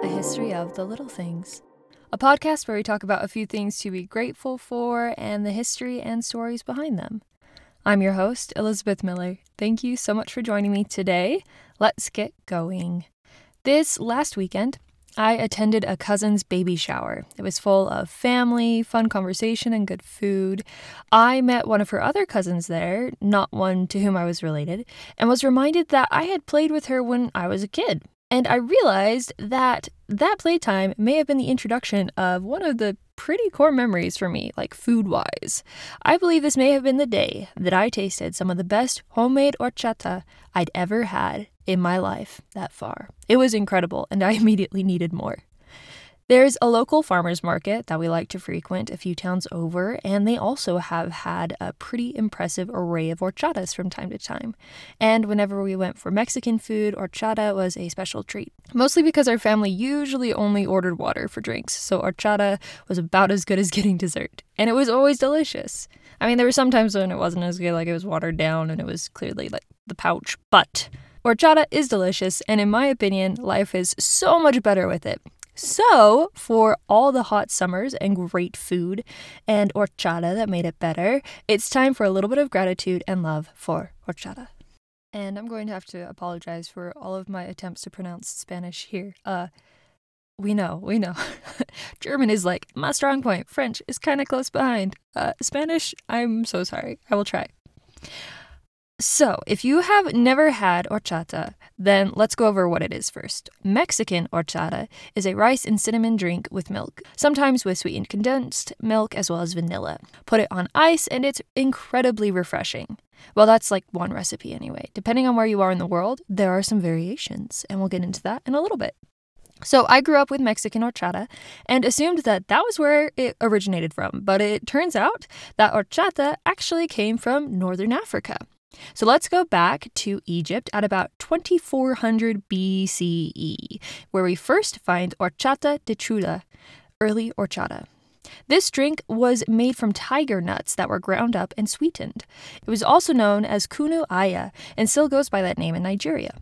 A History of the Little Things, a podcast where we talk about a few things to be grateful for and the history and stories behind them. I'm your host, Elizabeth Miller. Thank you so much for joining me today. Let's get going. This last weekend, I attended a cousin's baby shower. It was full of family, fun conversation, and good food. I met one of her other cousins there, not one to whom I was related, and was reminded that I had played with her when I was a kid. And I realized that that playtime may have been the introduction of one of the pretty core memories for me, like food wise. I believe this may have been the day that I tasted some of the best homemade horchata I'd ever had in my life that far. It was incredible, and I immediately needed more. There's a local farmers market that we like to frequent a few towns over, and they also have had a pretty impressive array of horchatas from time to time. And whenever we went for Mexican food, horchata was a special treat. Mostly because our family usually only ordered water for drinks, so horchata was about as good as getting dessert. And it was always delicious. I mean, there were some times when it wasn't as good, like it was watered down and it was clearly like the pouch, but horchata is delicious, and in my opinion, life is so much better with it. So, for all the hot summers and great food and horchata that made it better, it's time for a little bit of gratitude and love for horchata. And I'm going to have to apologize for all of my attempts to pronounce Spanish here. Uh, we know, we know. German is like my strong point. French is kind of close behind. Uh, Spanish, I'm so sorry. I will try. So, if you have never had horchata, then let's go over what it is first. Mexican horchata is a rice and cinnamon drink with milk, sometimes with sweetened condensed milk as well as vanilla. Put it on ice and it's incredibly refreshing. Well, that's like one recipe anyway. Depending on where you are in the world, there are some variations, and we'll get into that in a little bit. So, I grew up with Mexican horchata and assumed that that was where it originated from, but it turns out that horchata actually came from northern Africa. So let's go back to Egypt at about 2400 BCE, where we first find horchata de chufa, early horchata. This drink was made from tiger nuts that were ground up and sweetened. It was also known as kunu aya and still goes by that name in Nigeria.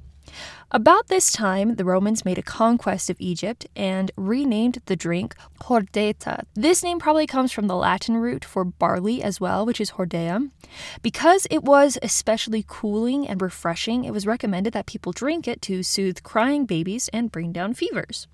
About this time, the Romans made a conquest of Egypt and renamed the drink Hordeta. This name probably comes from the Latin root for barley as well, which is Hordeum. Because it was especially cooling and refreshing, it was recommended that people drink it to soothe crying babies and bring down fevers.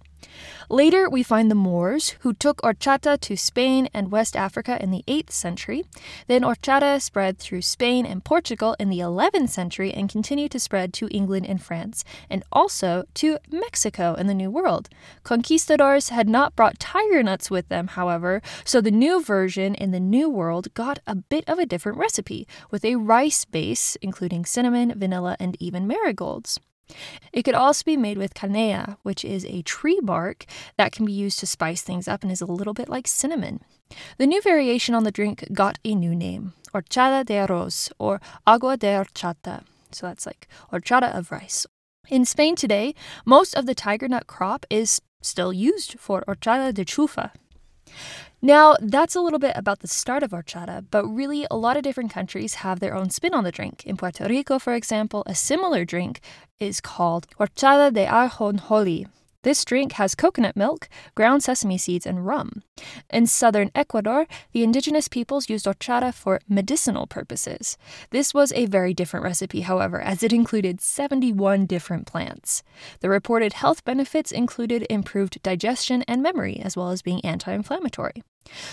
Later, we find the Moors, who took horchata to Spain and West Africa in the 8th century. Then horchata spread through Spain and Portugal in the 11th century and continued to spread to England and France, and also to Mexico in the New World. Conquistadors had not brought tiger nuts with them, however, so the new version in the New World got a bit of a different recipe, with a rice base, including cinnamon, vanilla, and even marigolds. It could also be made with canela, which is a tree bark that can be used to spice things up and is a little bit like cinnamon. The new variation on the drink got a new name, horchata de arroz or agua de horchata. So that's like horchata of rice. In Spain today, most of the tiger nut crop is still used for horchata de chufa. Now, that's a little bit about the start of horchata, but really, a lot of different countries have their own spin on the drink. In Puerto Rico, for example, a similar drink is called horchata de ajonjolí, this drink has coconut milk, ground sesame seeds, and rum. In southern Ecuador, the indigenous peoples used horchata for medicinal purposes. This was a very different recipe, however, as it included 71 different plants. The reported health benefits included improved digestion and memory, as well as being anti inflammatory.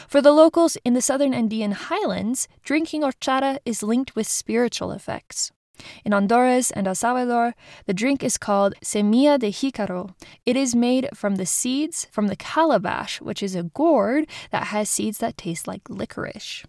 For the locals in the southern Andean highlands, drinking horchata is linked with spiritual effects. In Honduras and El Salvador, the drink is called semilla de jicaro. It is made from the seeds from the calabash, which is a gourd that has seeds that taste like licorice.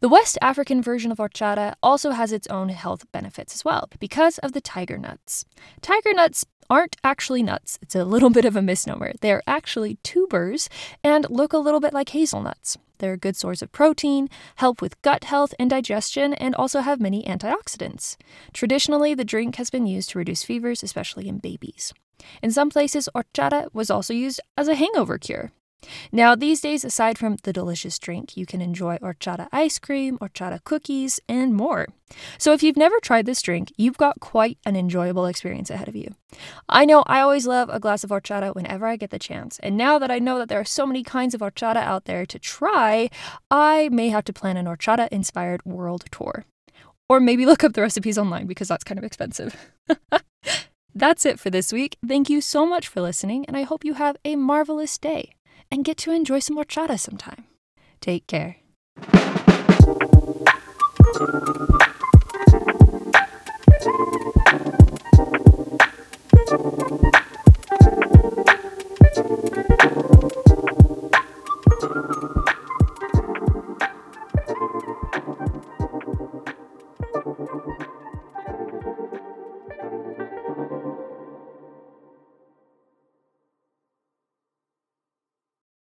The West African version of horchata also has its own health benefits as well because of the tiger nuts. Tiger nuts aren't actually nuts. It's a little bit of a misnomer. They're actually tubers and look a little bit like hazelnuts. They're a good source of protein, help with gut health and digestion, and also have many antioxidants. Traditionally, the drink has been used to reduce fevers, especially in babies. In some places, horchata was also used as a hangover cure. Now, these days, aside from the delicious drink, you can enjoy horchata ice cream, horchata cookies, and more. So, if you've never tried this drink, you've got quite an enjoyable experience ahead of you. I know I always love a glass of horchata whenever I get the chance, and now that I know that there are so many kinds of horchata out there to try, I may have to plan an horchata inspired world tour. Or maybe look up the recipes online because that's kind of expensive. That's it for this week. Thank you so much for listening, and I hope you have a marvelous day and get to enjoy some horchata sometime. Take care.